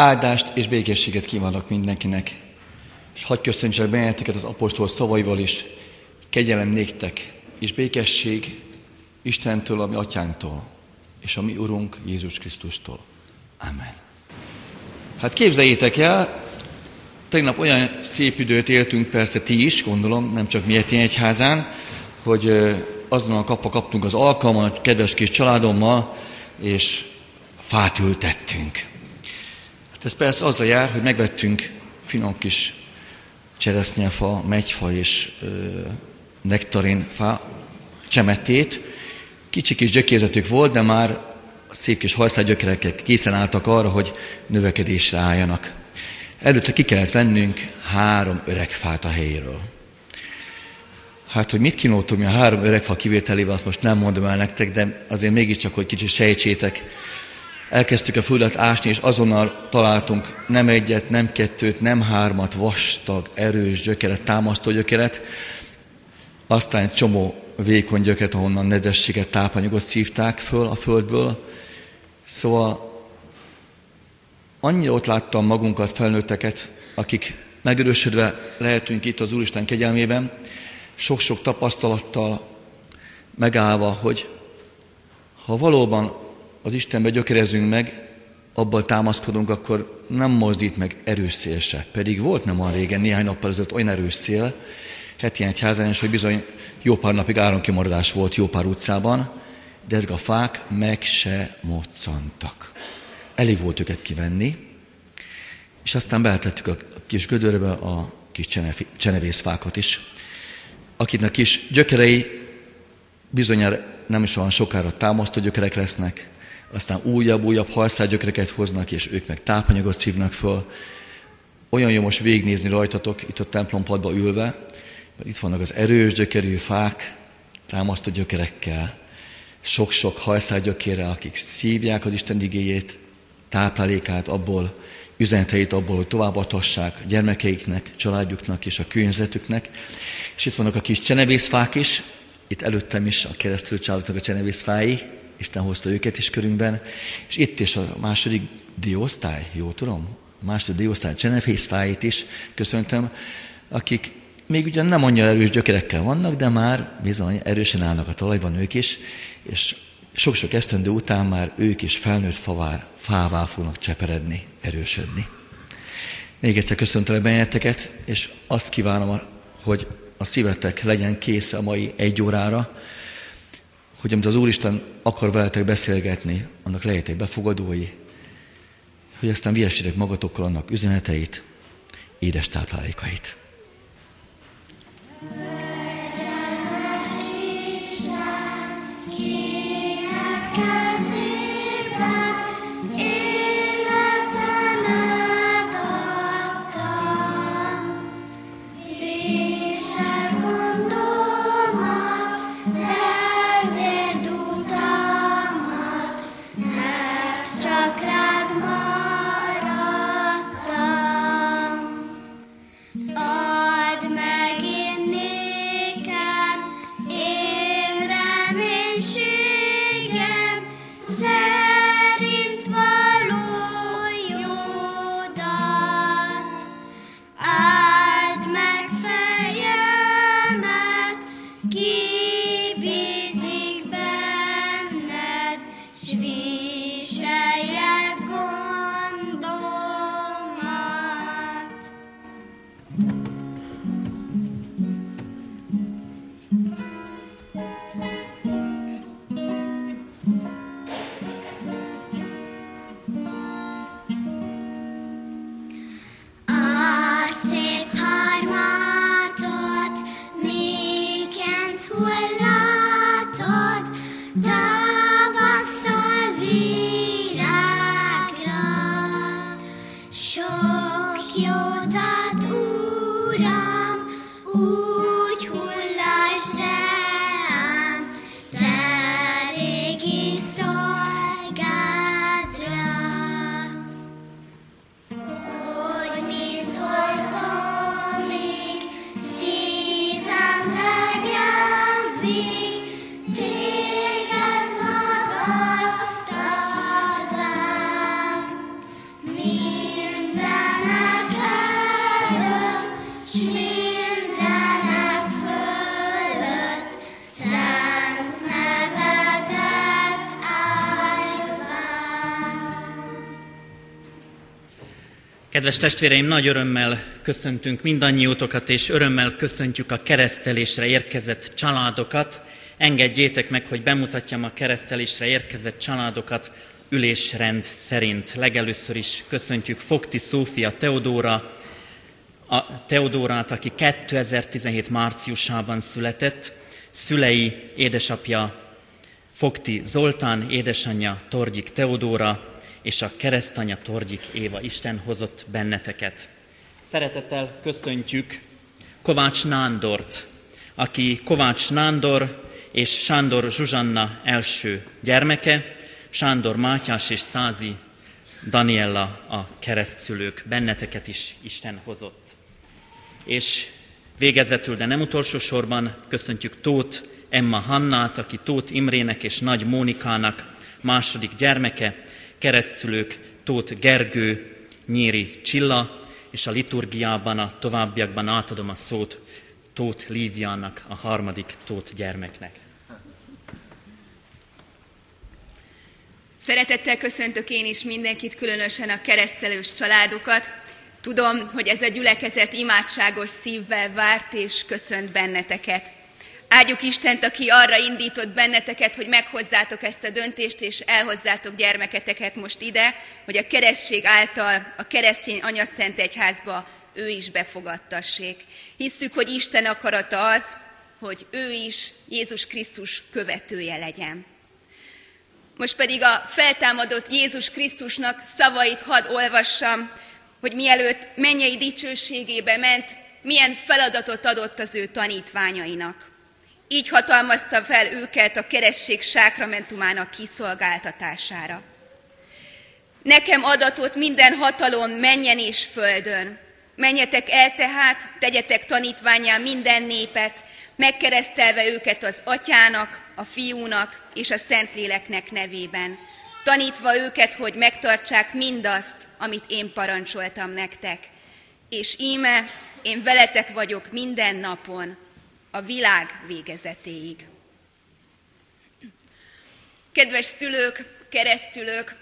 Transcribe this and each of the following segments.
Áldást és békességet kívánok mindenkinek, és hagyj köszöntsek benneteket az apostol szavaival is, kegyelem néktek, és békesség Istentől, a mi atyánktól, és a mi Urunk Jézus Krisztustól. Amen. Hát képzeljétek el, tegnap olyan szép időt éltünk, persze ti is, gondolom, nem csak mi egyházán, hogy azon a kapva kaptunk az alkalmat, kedves kis családommal, és fát ültettünk. Ez persze azzal jár, hogy megvettünk finom kis cseresznyefa, megyfa és ö, nektarin fa csemetét. Kicsi kis gyökézetük volt, de már szép kis hajszágyökerekkel készen álltak arra, hogy növekedésre álljanak. Előtte ki kellett vennünk három öreg fát a helyéről. Hát, hogy mit kínáltunk mi a három öreg fa kivételével, azt most nem mondom el nektek, de azért mégiscsak, hogy kicsit sejtsétek, elkezdtük a földet ásni, és azonnal találtunk nem egyet, nem kettőt, nem hármat, vastag, erős gyökeret, támasztó gyökeret, aztán egy csomó vékony gyökeret, ahonnan nedvességet, tápanyagot szívták föl a földből. Szóval annyira ott láttam magunkat, felnőtteket, akik megerősödve lehetünk itt az Úristen kegyelmében, sok-sok tapasztalattal megállva, hogy ha valóban az Istenbe gyökerezünk meg, abban támaszkodunk, akkor nem mozdít meg erős szél se. Pedig volt nem olyan régen, néhány nappal ezelőtt olyan erős szél, heti egy házán is, hogy bizony jó pár napig áramkimaradás volt jó pár utcában, de ezek a fák meg se moccantak. Elég volt őket kivenni, és aztán beletettük a kis gödörbe a kis csenevészfákat is, akiknek kis gyökerei bizonyára nem is olyan sokára támasztó gyökerek lesznek, aztán újabb-újabb halszárgyökereket hoznak, és ők meg tápanyagot szívnak föl. Olyan jó most végignézni rajtatok itt a templompadba ülve, mert itt vannak az erős gyökerű fák, támasztó gyökerekkel, sok-sok hajszárgyökére, akik szívják az Isten igéjét, táplálékát abból, üzeneteit abból, hogy továbbadhassák gyermekeiknek, családjuknak és a környezetüknek. És itt vannak a kis csenevészfák is, itt előttem is a keresztül családoknak a csenevészfái, Isten hozta őket is körünkben, és itt is a második diósztály, jó tudom, a második diósztály csenevészfáit is köszöntöm, akik még ugyan nem annyira erős gyökerekkel vannak, de már bizony erősen állnak a talajban ők is, és sok-sok esztendő után már ők is felnőtt favár, fává fognak cseperedni, erősödni. Még egyszer köszöntöm benneteket, és azt kívánom, hogy a szívetek legyen kész a mai egy órára, hogy amit az Úristen akar veletek beszélgetni, annak legyetek befogadói, hogy aztán viessétek magatokkal annak üzeneteit, édes táplálékait. me. Kedves testvéreim, nagy örömmel köszöntünk mindannyiótokat, és örömmel köszöntjük a keresztelésre érkezett családokat. Engedjétek meg, hogy bemutatjam a keresztelésre érkezett családokat ülésrend szerint. Legelőször is köszöntjük Fogti Szófia Teodóra, a Teodórát, aki 2017 márciusában született, szülei, édesapja Fogti Zoltán, édesanyja Torgyik Teodóra, és a keresztanya Torgyik Éva. Isten hozott benneteket. Szeretettel köszöntjük Kovács Nándort, aki Kovács Nándor és Sándor Zsuzsanna első gyermeke, Sándor Mátyás és Százi Daniella a keresztszülők. Benneteket is Isten hozott. És végezetül, de nem utolsó sorban köszöntjük Tóth Emma Hannát, aki Tóth Imrének és Nagy Mónikának második gyermeke, keresztülők Tóth Gergő, Nyíri Csilla, és a liturgiában a továbbiakban átadom a szót Tóth Líviának, a harmadik Tóth gyermeknek. Szeretettel köszöntök én is mindenkit, különösen a keresztelős családokat. Tudom, hogy ez a gyülekezet imádságos szívvel várt és köszönt benneteket. Áldjuk Istent, aki arra indított benneteket, hogy meghozzátok ezt a döntést, és elhozzátok gyermeketeket most ide, hogy a keresztség által a keresztény anyaszent egyházba ő is befogadtassék. Hisszük, hogy Isten akarata az, hogy ő is Jézus Krisztus követője legyen. Most pedig a feltámadott Jézus Krisztusnak szavait hadd olvassam, hogy mielőtt mennyei dicsőségébe ment, milyen feladatot adott az ő tanítványainak. Így hatalmazta fel őket a keresség sákramentumának kiszolgáltatására. Nekem adatot minden hatalom menjen és földön. Menjetek el tehát, tegyetek tanítványá minden népet, megkeresztelve őket az atyának, a fiúnak és a szentléleknek nevében, tanítva őket, hogy megtartsák mindazt, amit én parancsoltam nektek. És íme, én veletek vagyok minden napon, a világ végezetéig. Kedves szülők, keresztülők,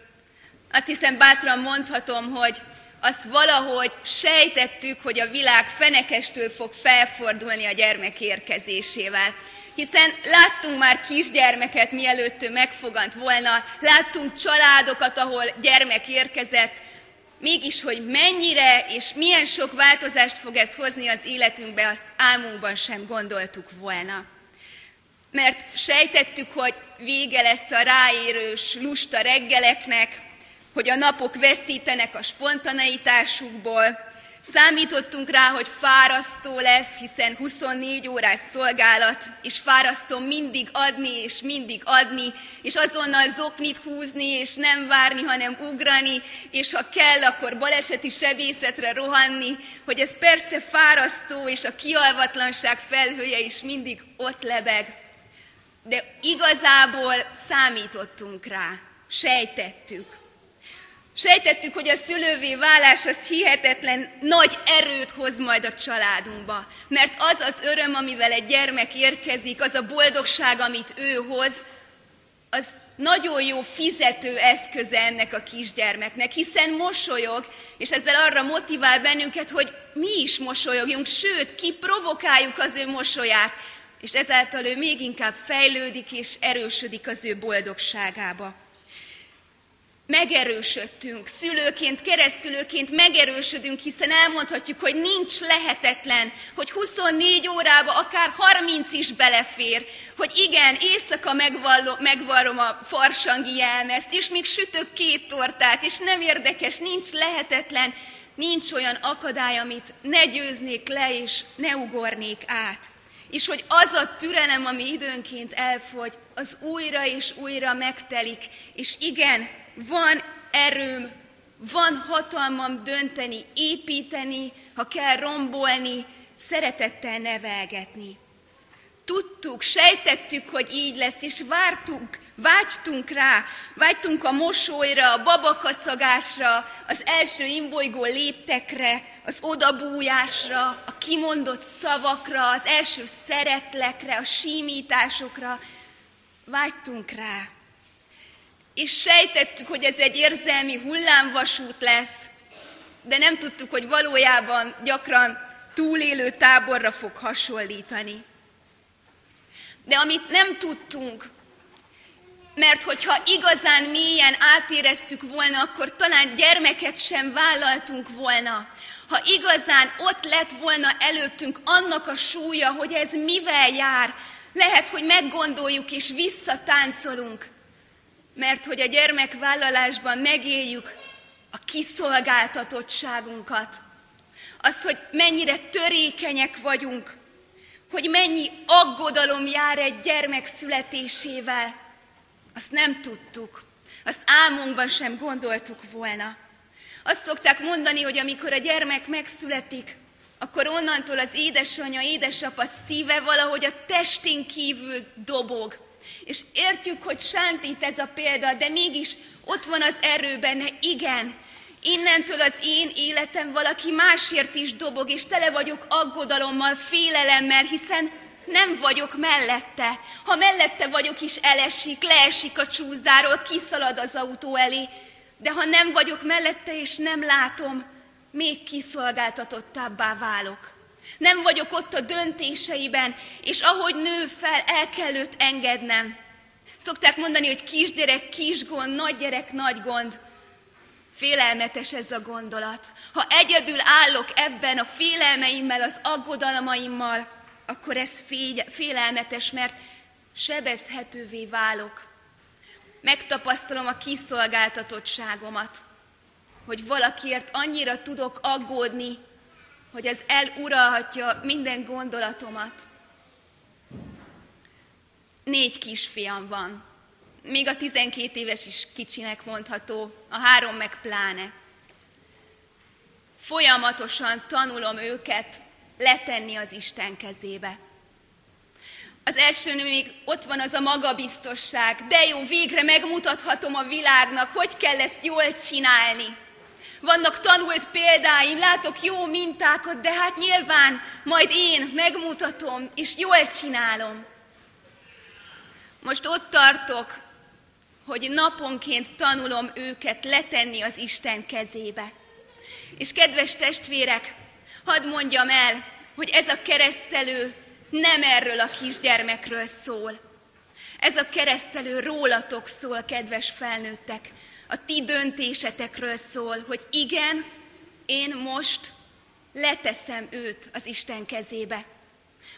azt hiszem bátran mondhatom, hogy azt valahogy sejtettük, hogy a világ fenekestől fog felfordulni a gyermek érkezésével. Hiszen láttunk már kisgyermeket, mielőtt ő megfogant volna, láttunk családokat, ahol gyermek érkezett, Mégis, hogy mennyire és milyen sok változást fog ez hozni az életünkbe, azt álmunkban sem gondoltuk volna. Mert sejtettük, hogy vége lesz a ráérős, lusta reggeleknek, hogy a napok veszítenek a spontaneitásukból, Számítottunk rá, hogy fárasztó lesz, hiszen 24 órás szolgálat, és fárasztó mindig adni, és mindig adni, és azonnal zoknit húzni, és nem várni, hanem ugrani, és ha kell, akkor baleseti sebészetre rohanni, hogy ez persze fárasztó, és a kialvatlanság felhője is mindig ott lebeg. De igazából számítottunk rá, sejtettük. Sejtettük, hogy a szülővé válás az hihetetlen nagy erőt hoz majd a családunkba. Mert az az öröm, amivel egy gyermek érkezik, az a boldogság, amit ő hoz, az nagyon jó fizető eszköze ennek a kisgyermeknek, hiszen mosolyog, és ezzel arra motivál bennünket, hogy mi is mosolyogjunk, sőt, kiprovokáljuk az ő mosolyát, és ezáltal ő még inkább fejlődik és erősödik az ő boldogságába megerősödtünk, szülőként, keresztülőként megerősödünk, hiszen elmondhatjuk, hogy nincs lehetetlen, hogy 24 órába akár 30 is belefér, hogy igen, éjszaka megvarrom a farsangi jelmezt, és még sütök két tortát, és nem érdekes, nincs lehetetlen, nincs olyan akadály, amit ne győznék le, és ne ugornék át. És hogy az a türelem, ami időnként elfogy, az újra és újra megtelik, és igen, van erőm, van hatalmam dönteni, építeni, ha kell rombolni, szeretettel nevelgetni. Tudtuk, sejtettük, hogy így lesz, és vártunk, vágytunk rá, vágytunk a mosolyra, a babakacagásra, az első imbolygó léptekre, az odabújásra, a kimondott szavakra, az első szeretlekre, a símításokra. Vágytunk rá és sejtettük, hogy ez egy érzelmi hullámvasút lesz, de nem tudtuk, hogy valójában gyakran túlélő táborra fog hasonlítani. De amit nem tudtunk, mert hogyha igazán mélyen átéreztük volna, akkor talán gyermeket sem vállaltunk volna. Ha igazán ott lett volna előttünk annak a súlya, hogy ez mivel jár, lehet, hogy meggondoljuk és visszatáncolunk. Mert hogy a gyermekvállalásban megéljük a kiszolgáltatottságunkat. Az, hogy mennyire törékenyek vagyunk, hogy mennyi aggodalom jár egy gyermek születésével, azt nem tudtuk. Azt álmunkban sem gondoltuk volna. Azt szokták mondani, hogy amikor a gyermek megszületik, akkor onnantól az édesanyja, édesapa szíve valahogy a testén kívül dobog. És értjük, hogy sántít ez a példa, de mégis ott van az erő benne, igen, Innentől az én életem valaki másért is dobog, és tele vagyok aggodalommal, félelemmel, hiszen nem vagyok mellette. Ha mellette vagyok is, elesik, leesik a csúszdáról, kiszalad az autó elé. De ha nem vagyok mellette és nem látom, még kiszolgáltatottabbá válok. Nem vagyok ott a döntéseiben, és ahogy nő fel, el kell őt engednem. Szokták mondani, hogy kisgyerek, kis gond, nagy nagy gond. Félelmetes ez a gondolat. Ha egyedül állok ebben a félelmeimmel, az aggodalmaimmal, akkor ez félelmetes, mert sebezhetővé válok. Megtapasztalom a kiszolgáltatottságomat, hogy valakiért annyira tudok aggódni, hogy ez eluralhatja minden gondolatomat. Négy kisfiam van. Még a 12 éves is kicsinek mondható, a három meg pláne. Folyamatosan tanulom őket letenni az Isten kezébe. Az első nő még ott van az a magabiztosság, de jó, végre megmutathatom a világnak, hogy kell ezt jól csinálni. Vannak tanult példáim, látok jó mintákat, de hát nyilván majd én megmutatom, és jól csinálom. Most ott tartok, hogy naponként tanulom őket letenni az Isten kezébe. És kedves testvérek, hadd mondjam el, hogy ez a keresztelő nem erről a kisgyermekről szól. Ez a keresztelő rólatok szól, kedves felnőttek. A ti döntésetekről szól, hogy igen, én most leteszem őt az Isten kezébe.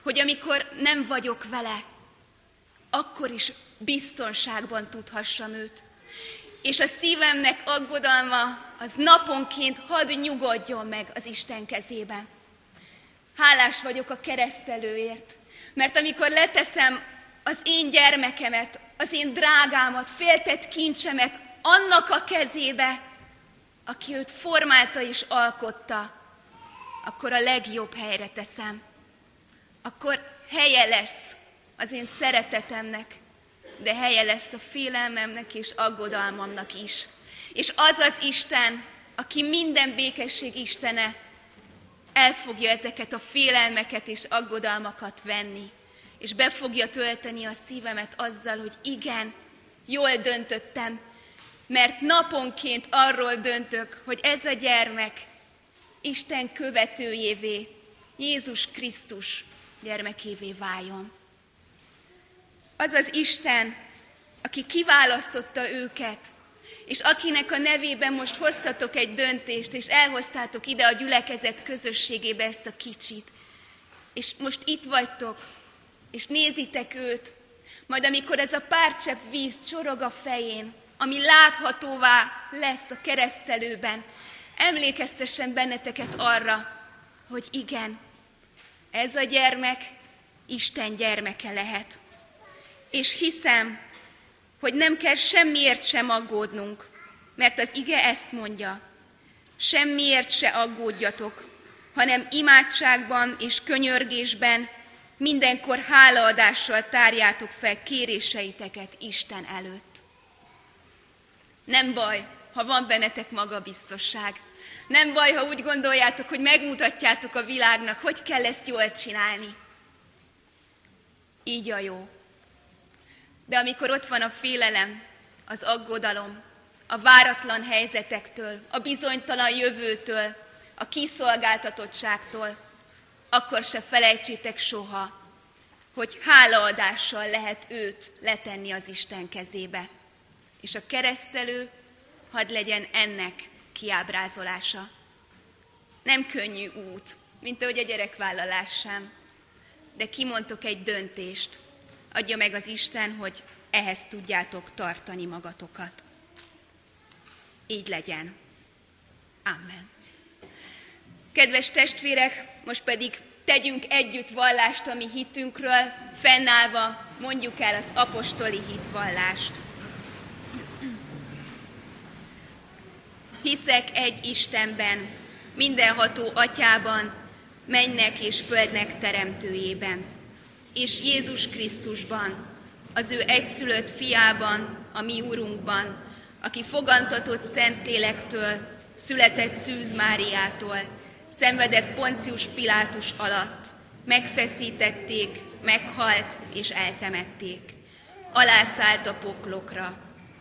Hogy amikor nem vagyok vele, akkor is biztonságban tudhassam őt. És a szívemnek aggodalma az naponként hadd nyugodjon meg az Isten kezébe. Hálás vagyok a keresztelőért, mert amikor leteszem az én gyermekemet, az én drágámat, féltett kincsemet annak a kezébe, aki őt formálta és alkotta, akkor a legjobb helyre teszem. Akkor helye lesz az én szeretetemnek, de helye lesz a félelmemnek és aggodalmamnak is. És az az Isten, aki minden békesség Istene, el fogja ezeket a félelmeket és aggodalmakat venni, és be fogja tölteni a szívemet azzal, hogy igen, jól döntöttem, mert naponként arról döntök, hogy ez a gyermek Isten követőjévé, Jézus Krisztus gyermekévé váljon. Az az Isten, aki kiválasztotta őket, és akinek a nevében most hoztatok egy döntést, és elhoztátok ide a gyülekezet közösségébe ezt a kicsit. És most itt vagytok, és nézitek őt, majd amikor ez a párcsepp víz csorog a fején, ami láthatóvá lesz a keresztelőben, emlékeztessen benneteket arra, hogy igen, ez a gyermek Isten gyermeke lehet. És hiszem, hogy nem kell semmiért sem aggódnunk, mert az ige ezt mondja. Semmiért se aggódjatok, hanem imádságban és könyörgésben mindenkor hálaadással tárjátok fel kéréseiteket Isten előtt. Nem baj, ha van bennetek magabiztosság. Nem baj, ha úgy gondoljátok, hogy megmutatjátok a világnak, hogy kell ezt jól csinálni. Így a jó. De amikor ott van a félelem, az aggodalom, a váratlan helyzetektől, a bizonytalan jövőtől, a kiszolgáltatottságtól, akkor se felejtsétek soha, hogy hálaadással lehet őt letenni az Isten kezébe. És a keresztelő hadd legyen ennek kiábrázolása. Nem könnyű út, mint ahogy a gyerekvállalás sem, de kimondtok egy döntést. Adja meg az Isten, hogy ehhez tudjátok tartani magatokat. Így legyen. Amen. Kedves testvérek, most pedig tegyünk együtt vallást a mi hitünkről, fennállva mondjuk el az apostoli hitvallást. Hiszek egy Istenben, mindenható atyában, mennek és földnek teremtőjében, és Jézus Krisztusban, az ő egyszülött fiában, a mi úrunkban, aki fogantatott Szentlélektől, született Szűz Máriától, szenvedett Poncius Pilátus alatt, megfeszítették, meghalt és eltemették. Alászállt a poklokra,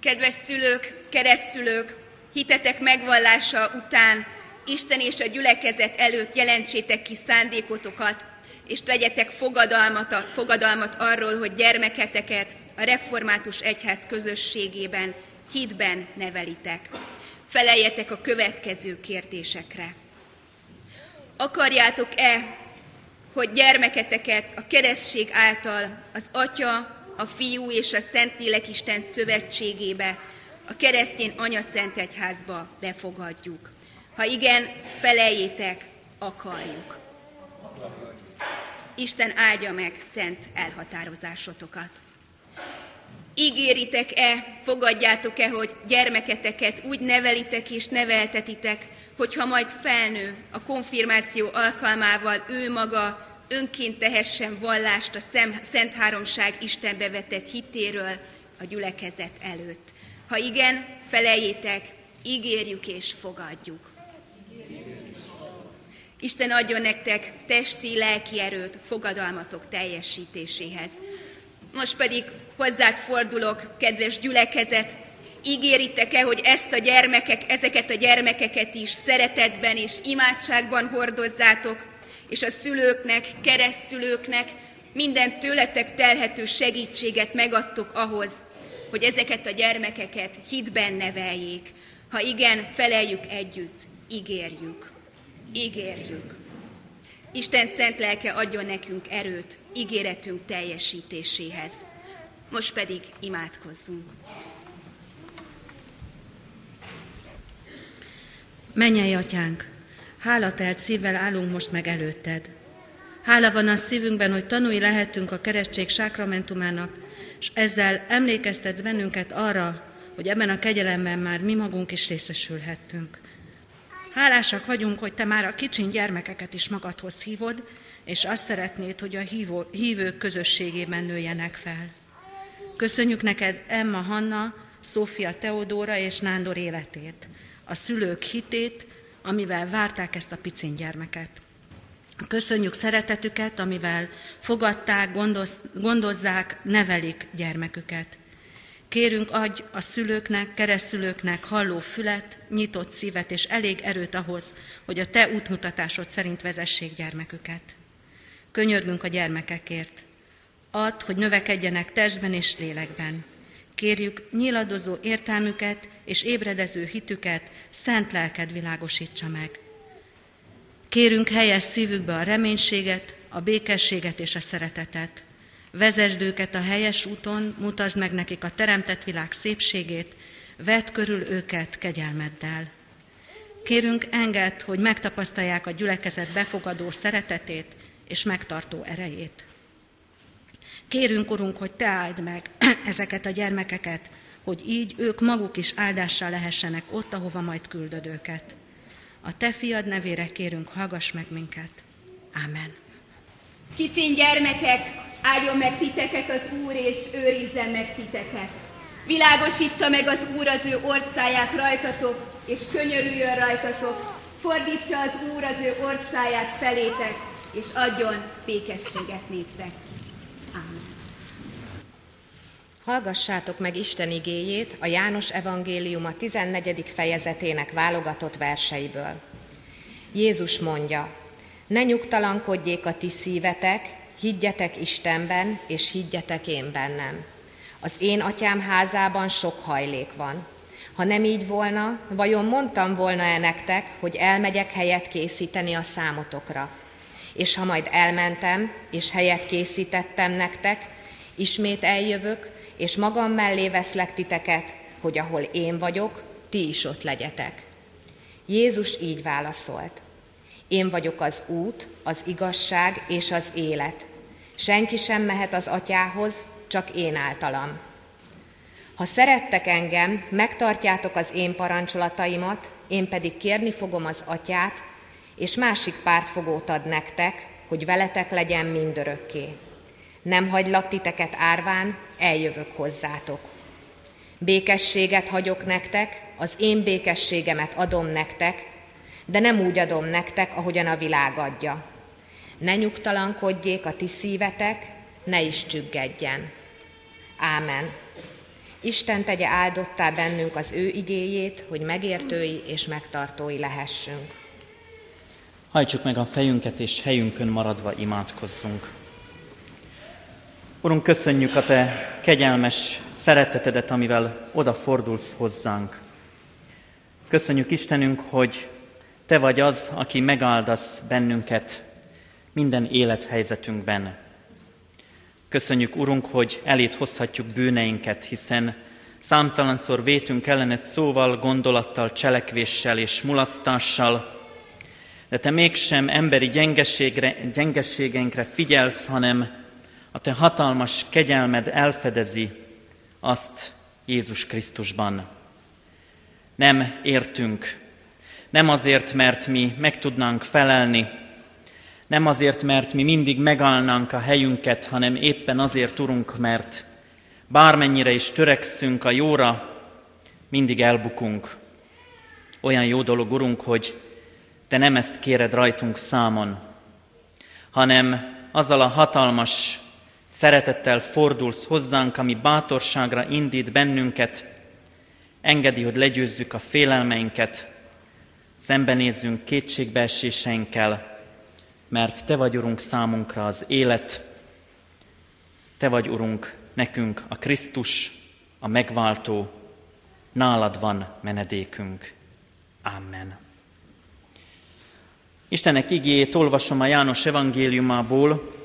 Kedves szülők, keresztülők, hitetek megvallása után Isten és a gyülekezet előtt jelentsétek ki szándékotokat, és tegyetek fogadalmat, fogadalmat arról, hogy gyermeketeket a református egyház közösségében, hitben nevelitek. Feleljetek a következő kérdésekre. Akarjátok-e, hogy gyermeketeket a keresztség által az Atya, a Fiú és a Szentlélek Isten szövetségébe, a keresztény Anya Szent Egyházba befogadjuk? Ha igen, felejétek, akarjuk. Isten áldja meg szent elhatározásotokat. Ígéritek-e, fogadjátok-e, hogy gyermeketeket úgy nevelitek és neveltetitek, hogyha majd felnő a konfirmáció alkalmával ő maga önként tehessen vallást a Szent Háromság Istenbe vetett hitéről a gyülekezet előtt. Ha igen, felejétek, ígérjük és fogadjuk. Isten adjon nektek testi, lelki erőt fogadalmatok teljesítéséhez. Most pedig hozzád fordulok, kedves gyülekezet, ígéritek-e, hogy ezt a gyermekek, ezeket a gyermekeket is szeretetben és imádságban hordozzátok, és a szülőknek, keresztszülőknek minden tőletek telhető segítséget megadtok ahhoz, hogy ezeket a gyermekeket hitben neveljék. Ha igen, feleljük együtt, ígérjük ígérjük. Isten szent lelke adjon nekünk erőt ígéretünk teljesítéséhez. Most pedig imádkozzunk. Mennyei atyánk, hálatelt szívvel állunk most meg előtted. Hála van a szívünkben, hogy tanulni lehetünk a keresztség sákramentumának, és ezzel emlékeztetsz bennünket arra, hogy ebben a kegyelemben már mi magunk is részesülhettünk. Hálásak vagyunk, hogy te már a kicsin gyermekeket is magadhoz hívod, és azt szeretnéd, hogy a hívó, hívők közösségében nőjenek fel. Köszönjük neked Emma Hanna, Szófia Teodóra és Nándor életét, a szülők hitét, amivel várták ezt a picin gyermeket. Köszönjük szeretetüket, amivel fogadták, gondoz, gondozzák, nevelik gyermeküket. Kérünk, adj a szülőknek, keresztülőknek halló fület, nyitott szívet és elég erőt ahhoz, hogy a te útmutatásod szerint vezessék gyermeküket. Könyörgünk a gyermekekért. Add, hogy növekedjenek testben és lélekben. Kérjük, nyiladozó értelmüket és ébredező hitüket szent lelked világosítsa meg. Kérünk helyes szívükbe a reménységet, a békességet és a szeretetet. Vezesd őket a helyes úton, mutasd meg nekik a teremtett világ szépségét, vedd körül őket kegyelmeddel. Kérünk enged, hogy megtapasztalják a gyülekezet befogadó szeretetét és megtartó erejét. Kérünk, Urunk, hogy Te áld meg ezeket a gyermekeket, hogy így ők maguk is áldással lehessenek ott, ahova majd küldöd őket. A te fiad nevére kérünk, hallgass meg minket. Amen. Kicsin gyermekek, áldjon meg titeket az Úr, és őrizzen meg titeket. Világosítsa meg az Úr az ő orcáját rajtatok, és könyörüljön rajtatok. Fordítsa az Úr az ő orcáját felétek, és adjon békességet néktek. Hallgassátok meg Isten igéjét a János evangélium a 14. fejezetének válogatott verseiből. Jézus mondja, ne nyugtalankodjék a ti szívetek, higgyetek Istenben, és higgyetek én bennem. Az én atyám házában sok hajlék van. Ha nem így volna, vajon mondtam volna-e nektek, hogy elmegyek helyet készíteni a számotokra? És ha majd elmentem, és helyet készítettem nektek, ismét eljövök, és magam mellé veszlek titeket, hogy ahol én vagyok, ti is ott legyetek. Jézus így válaszolt. Én vagyok az út, az igazság és az élet. Senki sem mehet az atyához, csak én általam. Ha szerettek engem, megtartjátok az én parancsolataimat, én pedig kérni fogom az atyát, és másik pártfogót ad nektek, hogy veletek legyen mindörökké. Nem hagylak titeket árván, eljövök hozzátok. Békességet hagyok nektek, az én békességemet adom nektek, de nem úgy adom nektek, ahogyan a világ adja. Ne nyugtalankodjék a ti szívetek, ne is csüggedjen. Ámen. Isten tegye áldottá bennünk az ő igéjét, hogy megértői és megtartói lehessünk. Hajtsuk meg a fejünket, és helyünkön maradva imádkozzunk. Urunk, köszönjük a Te kegyelmes szeretetedet, amivel odafordulsz hozzánk. Köszönjük Istenünk, hogy Te vagy az, aki megáldasz bennünket minden élethelyzetünkben. Köszönjük, Urunk, hogy elét hozhatjuk bűneinket, hiszen számtalanszor vétünk ellenet szóval, gondolattal, cselekvéssel és mulasztással, de Te mégsem emberi gyengeségre, gyengességeinkre figyelsz, hanem a te hatalmas kegyelmed elfedezi azt Jézus Krisztusban. Nem értünk, nem azért, mert mi meg tudnánk felelni, nem azért, mert mi mindig megállnánk a helyünket, hanem éppen azért, Urunk, mert bármennyire is törekszünk a jóra, mindig elbukunk. Olyan jó dolog, Urunk, hogy Te nem ezt kéred rajtunk számon, hanem azzal a hatalmas Szeretettel fordulsz hozzánk, ami bátorságra indít bennünket, engedi, hogy legyőzzük a félelmeinket, szembenézzünk kétségbeeséseinkkel, mert Te vagy, Urunk, számunkra az élet, Te vagy, Urunk, nekünk a Krisztus, a megváltó, nálad van menedékünk. Amen. Istenek igéjét olvasom a János evangéliumából,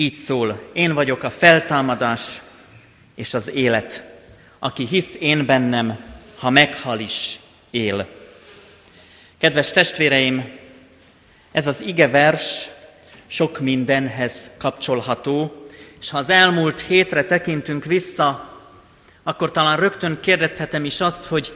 így szól, én vagyok a feltámadás és az élet. Aki hisz én bennem, ha meghal is, él. Kedves testvéreim, ez az ige vers sok mindenhez kapcsolható, és ha az elmúlt hétre tekintünk vissza, akkor talán rögtön kérdezhetem is azt, hogy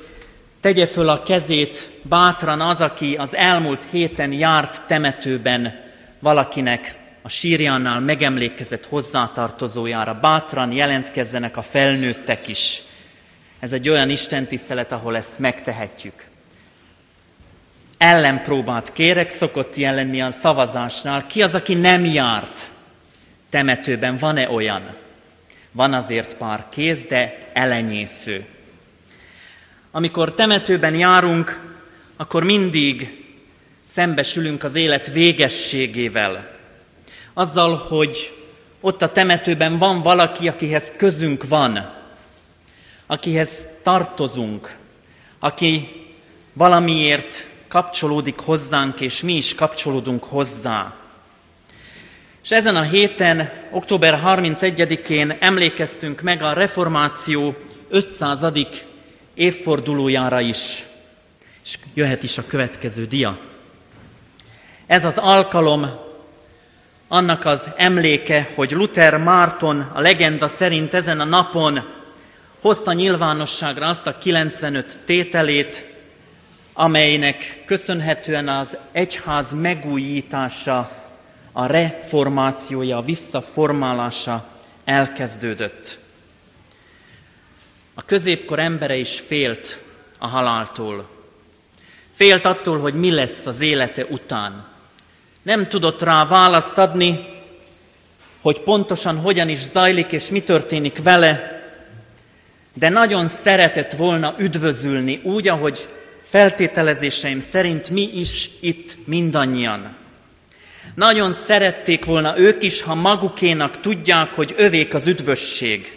tegye föl a kezét bátran az, aki az elmúlt héten járt temetőben valakinek a sírjánál megemlékezett hozzátartozójára. Bátran jelentkezzenek a felnőttek is. Ez egy olyan istentisztelet, ahol ezt megtehetjük. Ellenpróbát kérek, szokott ilyen a szavazásnál. Ki az, aki nem járt temetőben? Van-e olyan? Van azért pár kéz, de elenyésző. Amikor temetőben járunk, akkor mindig szembesülünk az élet végességével azzal, hogy ott a temetőben van valaki, akihez közünk van, akihez tartozunk, aki valamiért kapcsolódik hozzánk, és mi is kapcsolódunk hozzá. És ezen a héten, október 31-én emlékeztünk meg a reformáció 500. évfordulójára is. És jöhet is a következő dia. Ez az alkalom annak az emléke, hogy Luther Márton a legenda szerint ezen a napon hozta nyilvánosságra azt a 95 tételét, amelynek köszönhetően az egyház megújítása, a reformációja, a visszaformálása elkezdődött. A középkor embere is félt a haláltól. Félt attól, hogy mi lesz az élete után. Nem tudott rá választ adni, hogy pontosan hogyan is zajlik és mi történik vele, de nagyon szeretett volna üdvözülni úgy, ahogy feltételezéseim szerint mi is itt mindannyian. Nagyon szerették volna ők is, ha magukénak tudják, hogy övék az üdvösség.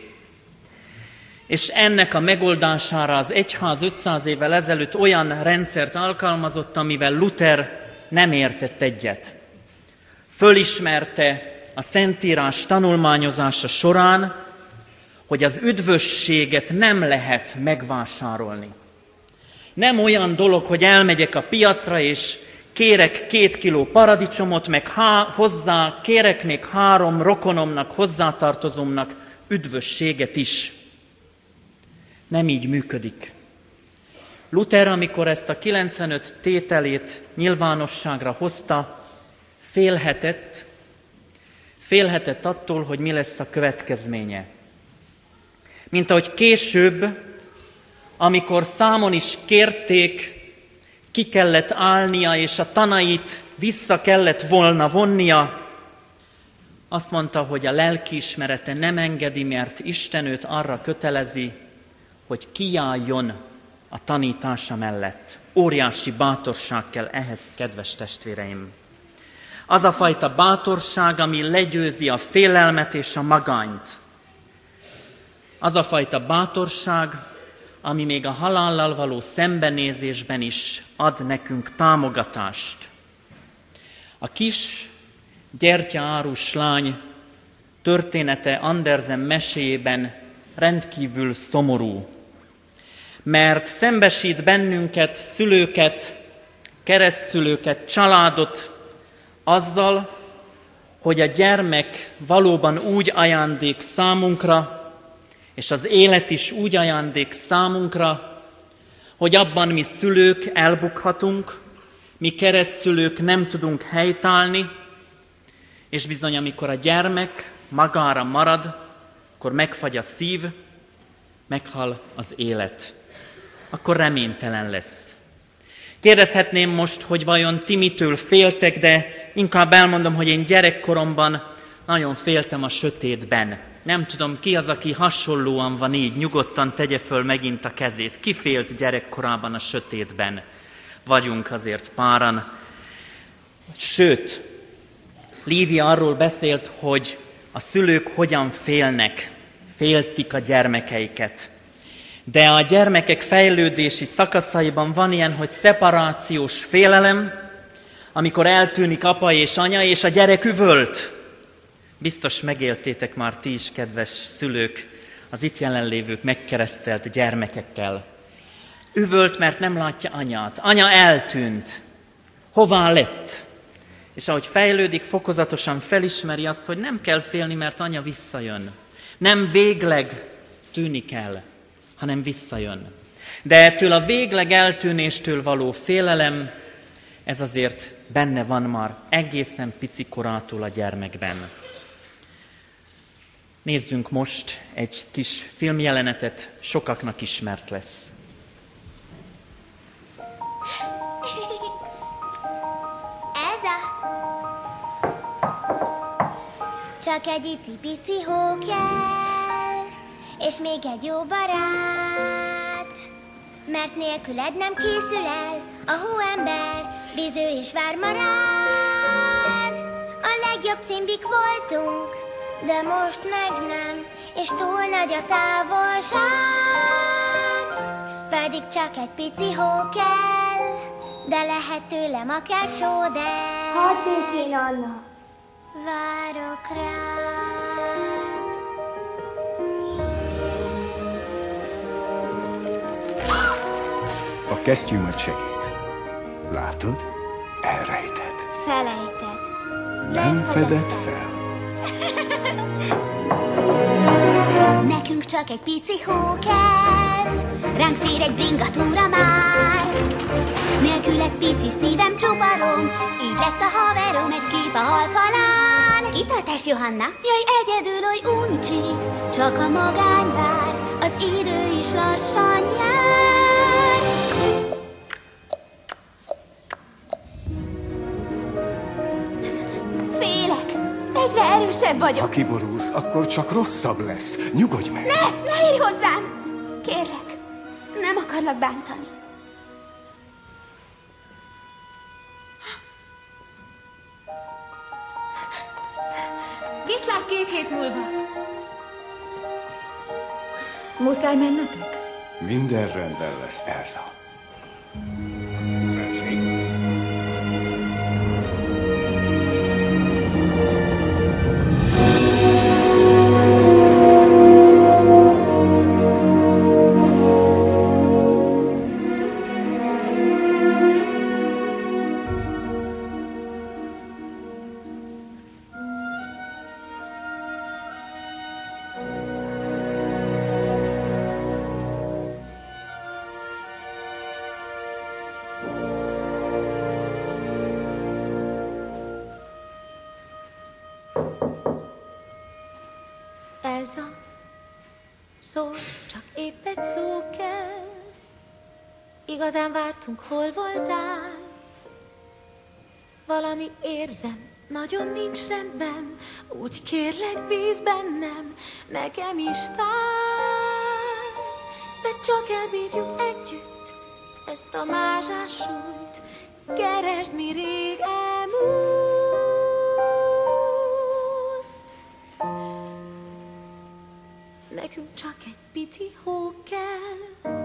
És ennek a megoldására az egyház 500 évvel ezelőtt olyan rendszert alkalmazott, amivel Luther nem értett egyet. Fölismerte a Szentírás tanulmányozása során, hogy az üdvösséget nem lehet megvásárolni. Nem olyan dolog, hogy elmegyek a piacra, és kérek két kiló paradicsomot, meg há, hozzá, kérek még három rokonomnak, hozzátartozomnak üdvösséget is. Nem így működik. Luther, amikor ezt a 95 tételét nyilvánosságra hozta, félhetett, félhetett attól, hogy mi lesz a következménye. Mint ahogy később, amikor számon is kérték, ki kellett állnia, és a tanait vissza kellett volna vonnia, azt mondta, hogy a lelkiismerete nem engedi, mert Isten őt arra kötelezi, hogy kiálljon a tanítása mellett. Óriási bátorság kell ehhez, kedves testvéreim. Az a fajta bátorság, ami legyőzi a félelmet és a magányt. Az a fajta bátorság, ami még a halállal való szembenézésben is ad nekünk támogatást. A kis gyertyaárus lány története Andersen meséjében rendkívül szomorú, mert szembesít bennünket, szülőket, keresztszülőket, családot azzal, hogy a gyermek valóban úgy ajándék számunkra, és az élet is úgy ajándék számunkra, hogy abban mi szülők elbukhatunk, mi keresztszülők nem tudunk helytállni, és bizony, amikor a gyermek magára marad, akkor megfagy a szív, meghal az élet. Akkor reménytelen lesz. Kérdezhetném most, hogy vajon ti mitől féltek, de inkább elmondom, hogy én gyerekkoromban nagyon féltem a sötétben. Nem tudom, ki az, aki hasonlóan van így, nyugodtan tegye föl megint a kezét. Ki félt gyerekkorában a sötétben? Vagyunk azért páran. Sőt, Lívia arról beszélt, hogy a szülők hogyan félnek, féltik a gyermekeiket. De a gyermekek fejlődési szakaszaiban van ilyen, hogy szeparációs félelem, amikor eltűnik apa és anya, és a gyerek üvölt. Biztos megéltétek már ti is, kedves szülők, az itt jelenlévők megkeresztelt gyermekekkel. Üvölt, mert nem látja anyát. Anya eltűnt. Hová lett? És ahogy fejlődik, fokozatosan felismeri azt, hogy nem kell félni, mert anya visszajön. Nem végleg tűnik el, hanem visszajön. De ettől a végleg eltűnéstől való félelem, ez azért benne van már egészen pici korától a gyermekben. Nézzünk most egy kis filmjelenetet, sokaknak ismert lesz. Ez a... Csak egy icipici hó kell, és még egy jó barát. Mert nélküled nem készül el a hóember, biző és vár marad. A legjobb cimbik voltunk, de most meg nem, és túl nagy a távolság. Pedig csak egy pici hó kell, de lehet tőlem akár só, de... Hadd én, Anna! Várok rád. A kesztyű majd segít. Látod? Elrejted. Felejted. Nem fedett fel. Nekünk csak egy pici hó kell, ránk fér egy bringatúra már. Nélküled pici szívem csuparom, így lett a haverom egy kép a halfalán. Kitartás, Johanna, jaj, egyedül oly uncsi, csak a magány vár, az idő is lassan jár. Erősebb vagyok. Ha kiborulsz, akkor csak rosszabb lesz. Nyugodj meg! Ne, ne érj hozzám! Kérlek, nem akarlak bántani. Viszlát két hét múlva. Muszáj mennetek? Minden rendben lesz, Elsa. Elza, szól, csak épp egy szó kell. Igazán vártunk, hol voltál? Valami érzem, nagyon nincs rendben, úgy kérlek, bíz bennem, nekem is fáj. De csak elbírjuk együtt ezt a mázsás súlyt, keresd, mi rég elmúlt. Nekünk csak egy pici hó kell.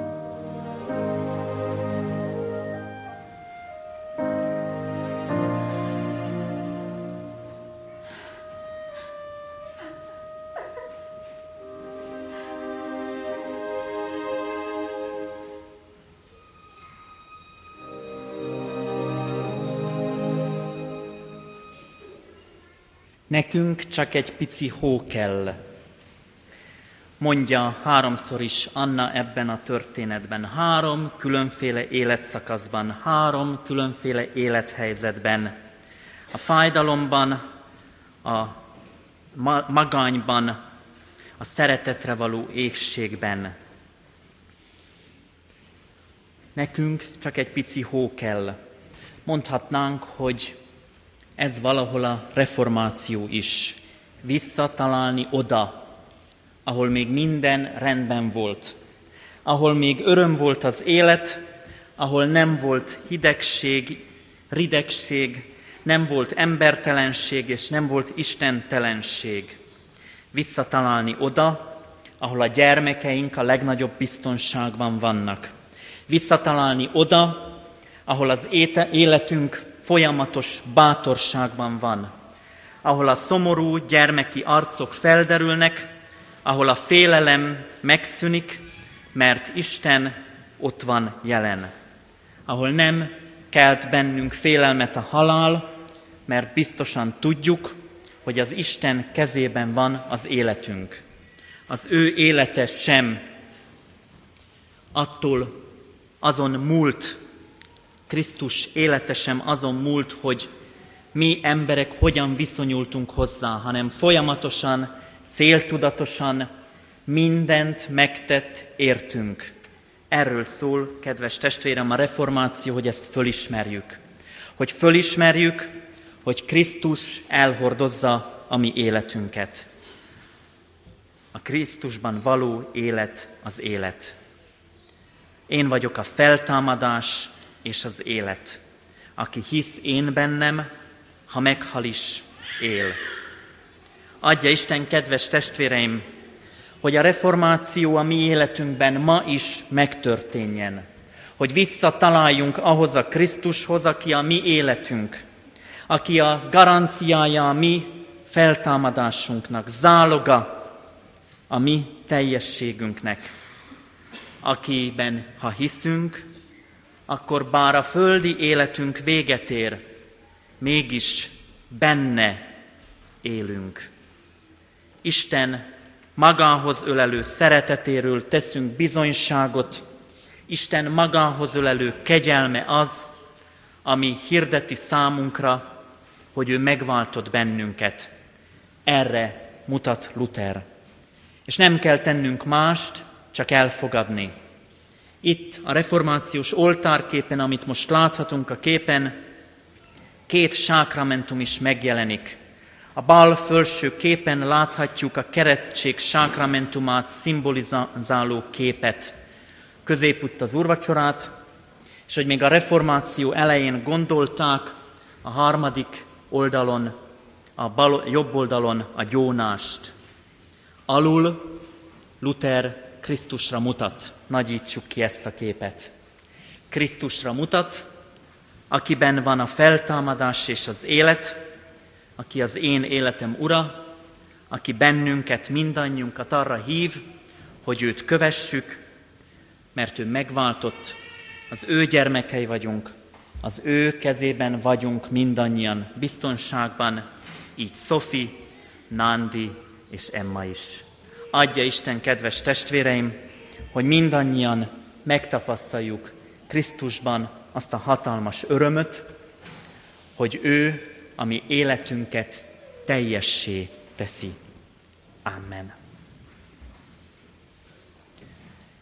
Nekünk csak egy pici hó kell, mondja háromszor is Anna ebben a történetben. Három különféle életszakaszban, három különféle élethelyzetben. A fájdalomban, a ma- magányban, a szeretetre való égségben. Nekünk csak egy pici hó kell. Mondhatnánk, hogy ez valahol a reformáció is. Visszatalálni oda, ahol még minden rendben volt, ahol még öröm volt az élet, ahol nem volt hidegség, ridegség, nem volt embertelenség és nem volt istentelenség. Visszatalálni oda, ahol a gyermekeink a legnagyobb biztonságban vannak. Visszatalálni oda, ahol az életünk folyamatos bátorságban van, ahol a szomorú gyermeki arcok felderülnek, ahol a félelem megszűnik, mert Isten ott van jelen. Ahol nem kelt bennünk félelmet a halál, mert biztosan tudjuk, hogy az Isten kezében van az életünk. Az ő élete sem attól azon múlt, Krisztus élete sem azon múlt, hogy mi emberek hogyan viszonyultunk hozzá, hanem folyamatosan céltudatosan mindent megtett értünk. Erről szól, kedves testvérem, a reformáció, hogy ezt fölismerjük. Hogy fölismerjük, hogy Krisztus elhordozza a mi életünket. A Krisztusban való élet az élet. Én vagyok a feltámadás és az élet. Aki hisz én bennem, ha meghal is, él. Adja Isten, kedves testvéreim, hogy a reformáció a mi életünkben ma is megtörténjen. Hogy visszataláljunk ahhoz a Krisztushoz, aki a mi életünk, aki a garanciája a mi feltámadásunknak, záloga a mi teljességünknek, akiben, ha hiszünk, akkor bár a földi életünk véget ér, mégis benne élünk. Isten magához ölelő szeretetéről teszünk bizonyságot, Isten magához ölelő kegyelme az, ami hirdeti számunkra, hogy ő megváltott bennünket. Erre mutat Luther. És nem kell tennünk mást, csak elfogadni. Itt a reformációs oltárképen, amit most láthatunk a képen, két sákramentum is megjelenik. A bal felső képen láthatjuk a keresztség sákramentumát szimbolizáló képet. Középutt az urvacsorát, és hogy még a reformáció elején gondolták, a harmadik oldalon, a bal, jobb oldalon a gyónást. Alul Luther Krisztusra mutat. Nagyítsuk ki ezt a képet. Krisztusra mutat, akiben van a feltámadás és az élet, aki az én életem ura, aki bennünket, mindannyiunkat arra hív, hogy őt kövessük, mert ő megváltott, az ő gyermekei vagyunk, az ő kezében vagyunk mindannyian biztonságban, így Szofi, Nándi és Emma is. Adja Isten, kedves testvéreim, hogy mindannyian megtapasztaljuk Krisztusban azt a hatalmas örömöt, hogy ő, ami életünket teljessé teszi. Amen.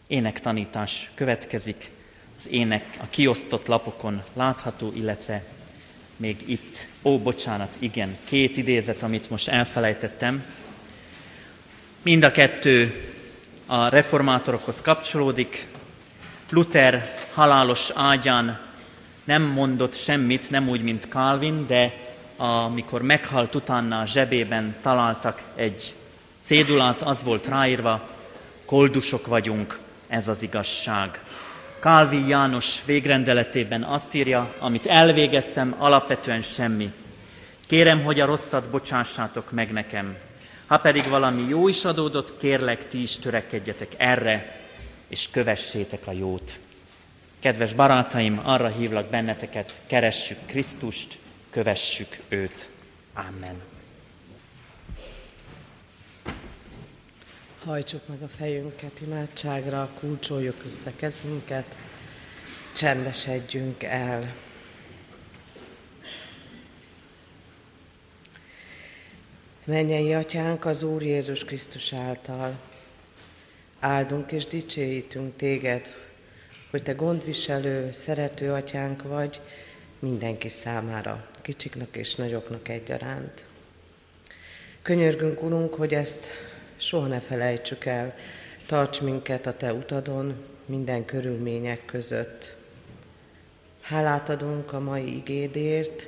Énektanítás következik, az ének a kiosztott lapokon látható, illetve még itt, ó, bocsánat, igen, két idézet, amit most elfelejtettem. Mind a kettő a reformátorokhoz kapcsolódik. Luther halálos ágyán nem mondott semmit, nem úgy, mint Calvin, de amikor meghalt utána a zsebében találtak egy cédulát, az volt ráírva, koldusok vagyunk, ez az igazság. Kálvi János végrendeletében azt írja, amit elvégeztem, alapvetően semmi. Kérem, hogy a rosszat bocsássátok meg nekem. Ha pedig valami jó is adódott, kérlek, ti is törekedjetek erre, és kövessétek a jót. Kedves barátaim, arra hívlak benneteket, keressük Krisztust, kövessük őt. Amen. Hajtsuk meg a fejünket imádságra, kulcsoljuk össze kezünket, csendesedjünk el. Mennyei Atyánk az Úr Jézus Krisztus által, áldunk és dicsőítünk Téged, hogy Te gondviselő, szerető Atyánk vagy mindenki számára, kicsiknek és nagyoknak egyaránt. Könyörgünk, Urunk, hogy ezt soha ne felejtsük el, tarts minket a Te utadon, minden körülmények között. Hálát adunk a mai igédért,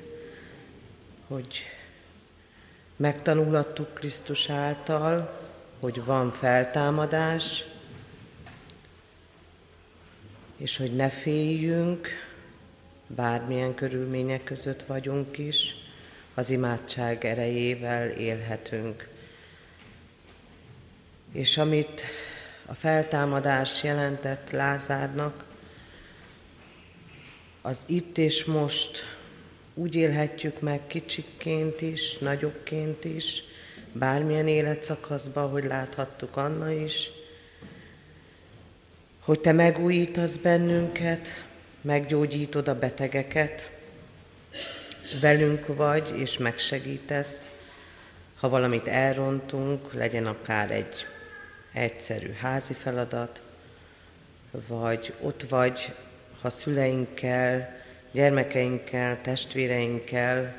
hogy megtanulattuk Krisztus által, hogy van feltámadás, és hogy ne féljünk, bármilyen körülmények között vagyunk is, az imádság erejével élhetünk. És amit a feltámadás jelentett Lázárnak, az itt és most úgy élhetjük meg kicsikként is, nagyokként is, bármilyen életszakaszban, hogy láthattuk Anna is, hogy Te megújítasz bennünket, meggyógyítod a betegeket, velünk vagy és megsegítesz, ha valamit elrontunk, legyen akár egy egyszerű házi feladat, vagy ott vagy, ha szüleinkkel, gyermekeinkkel, testvéreinkkel,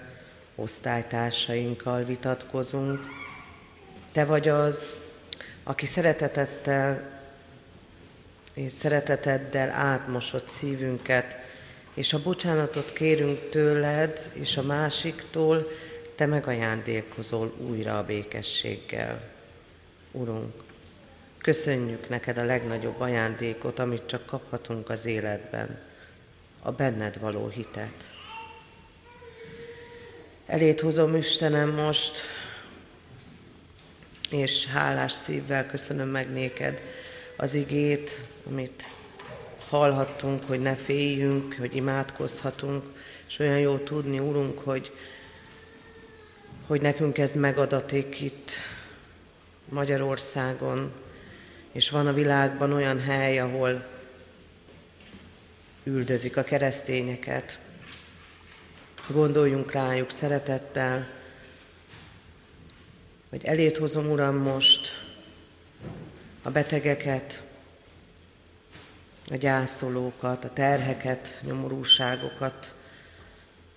osztálytársainkkal vitatkozunk. Te vagy az, aki szeretetettel és szereteteddel átmosott szívünket, és a bocsánatot kérünk tőled és a másiktól, te megajándékozol újra a békességgel. Urunk, köszönjük neked a legnagyobb ajándékot, amit csak kaphatunk az életben, a benned való hitet. Elét hozom Istenem most, és hálás szívvel köszönöm meg néked az igét, amit hallhattunk, hogy ne féljünk, hogy imádkozhatunk, és olyan jó tudni, Urunk, hogy, hogy nekünk ez megadaték itt Magyarországon, és van a világban olyan hely, ahol üldözik a keresztényeket. Gondoljunk rájuk szeretettel, hogy elét hozom, Uram, most a betegeket, a gyászolókat, a terheket, nyomorúságokat,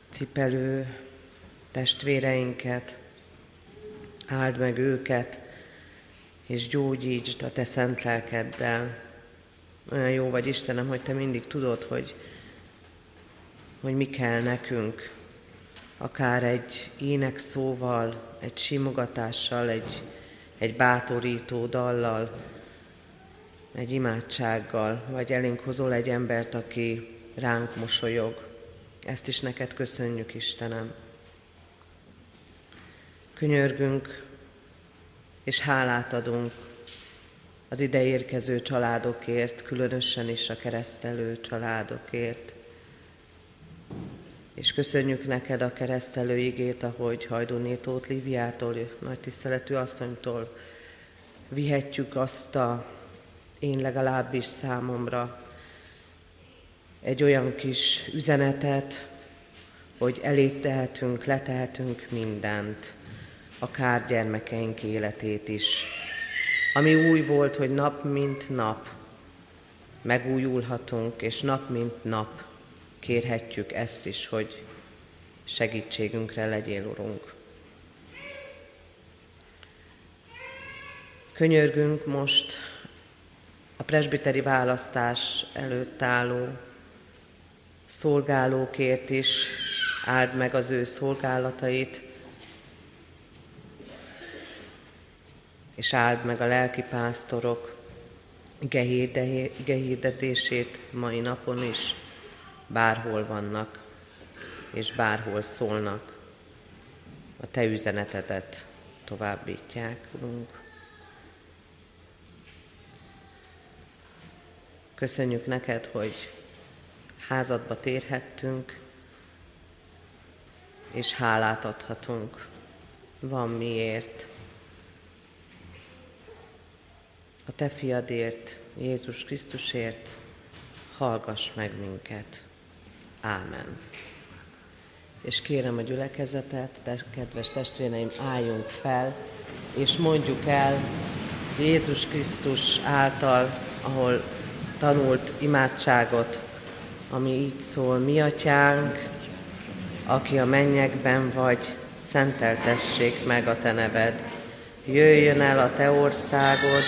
cipelő testvéreinket, áld meg őket, és gyógyítsd a te szent lelkeddel. Olyan jó vagy Istenem, hogy te mindig tudod, hogy, hogy mi kell nekünk, akár egy ének szóval, egy simogatással, egy, egy bátorító dallal, egy imádsággal, vagy elénk hozol egy embert, aki ránk mosolyog. Ezt is neked köszönjük, Istenem. Könyörgünk, és hálát adunk az ide érkező családokért, különösen is a keresztelő családokért. És köszönjük neked a keresztelő igét, ahogy Hajdunétót Liviától, nagy tiszteletű asszonytól vihetjük azt a, én legalábbis számomra, egy olyan kis üzenetet, hogy elé tehetünk, letehetünk mindent, akár gyermekeink életét is. Ami új volt, hogy nap mint nap megújulhatunk, és nap mint nap kérhetjük ezt is, hogy segítségünkre legyél, Urunk. Könyörgünk most a presbiteri választás előtt álló szolgálókért is, áld meg az ő szolgálatait, és áld meg a lelki pásztorok gehirdetését mai napon is, bárhol vannak, és bárhol szólnak. A Te üzenetedet továbbítják, Urunk. Köszönjük neked, hogy házadba térhettünk, és hálát adhatunk. Van miért. A Te fiadért, Jézus Krisztusért, hallgass meg minket. Ámen. És kérem a gyülekezetet, te, kedves testvéreim, álljunk fel, és mondjuk el Jézus Krisztus által, ahol tanult imádságot, ami így szól, mi atyánk, aki a mennyekben vagy, szenteltessék meg a te neved. Jöjjön el a te országod,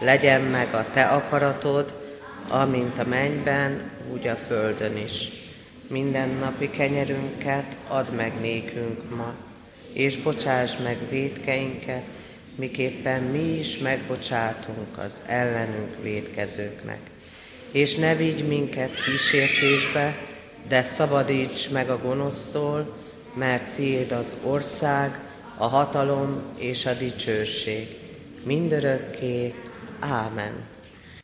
legyen meg a te akaratod, amint a mennyben, úgy a földön is. Minden napi kenyerünket add meg nékünk ma, és bocsáss meg védkeinket, miképpen mi is megbocsátunk az ellenünk védkezőknek és ne vigy minket kísértésbe, de szabadíts meg a gonosztól, mert tiéd az ország, a hatalom és a dicsőség, mindörökké. Ámen.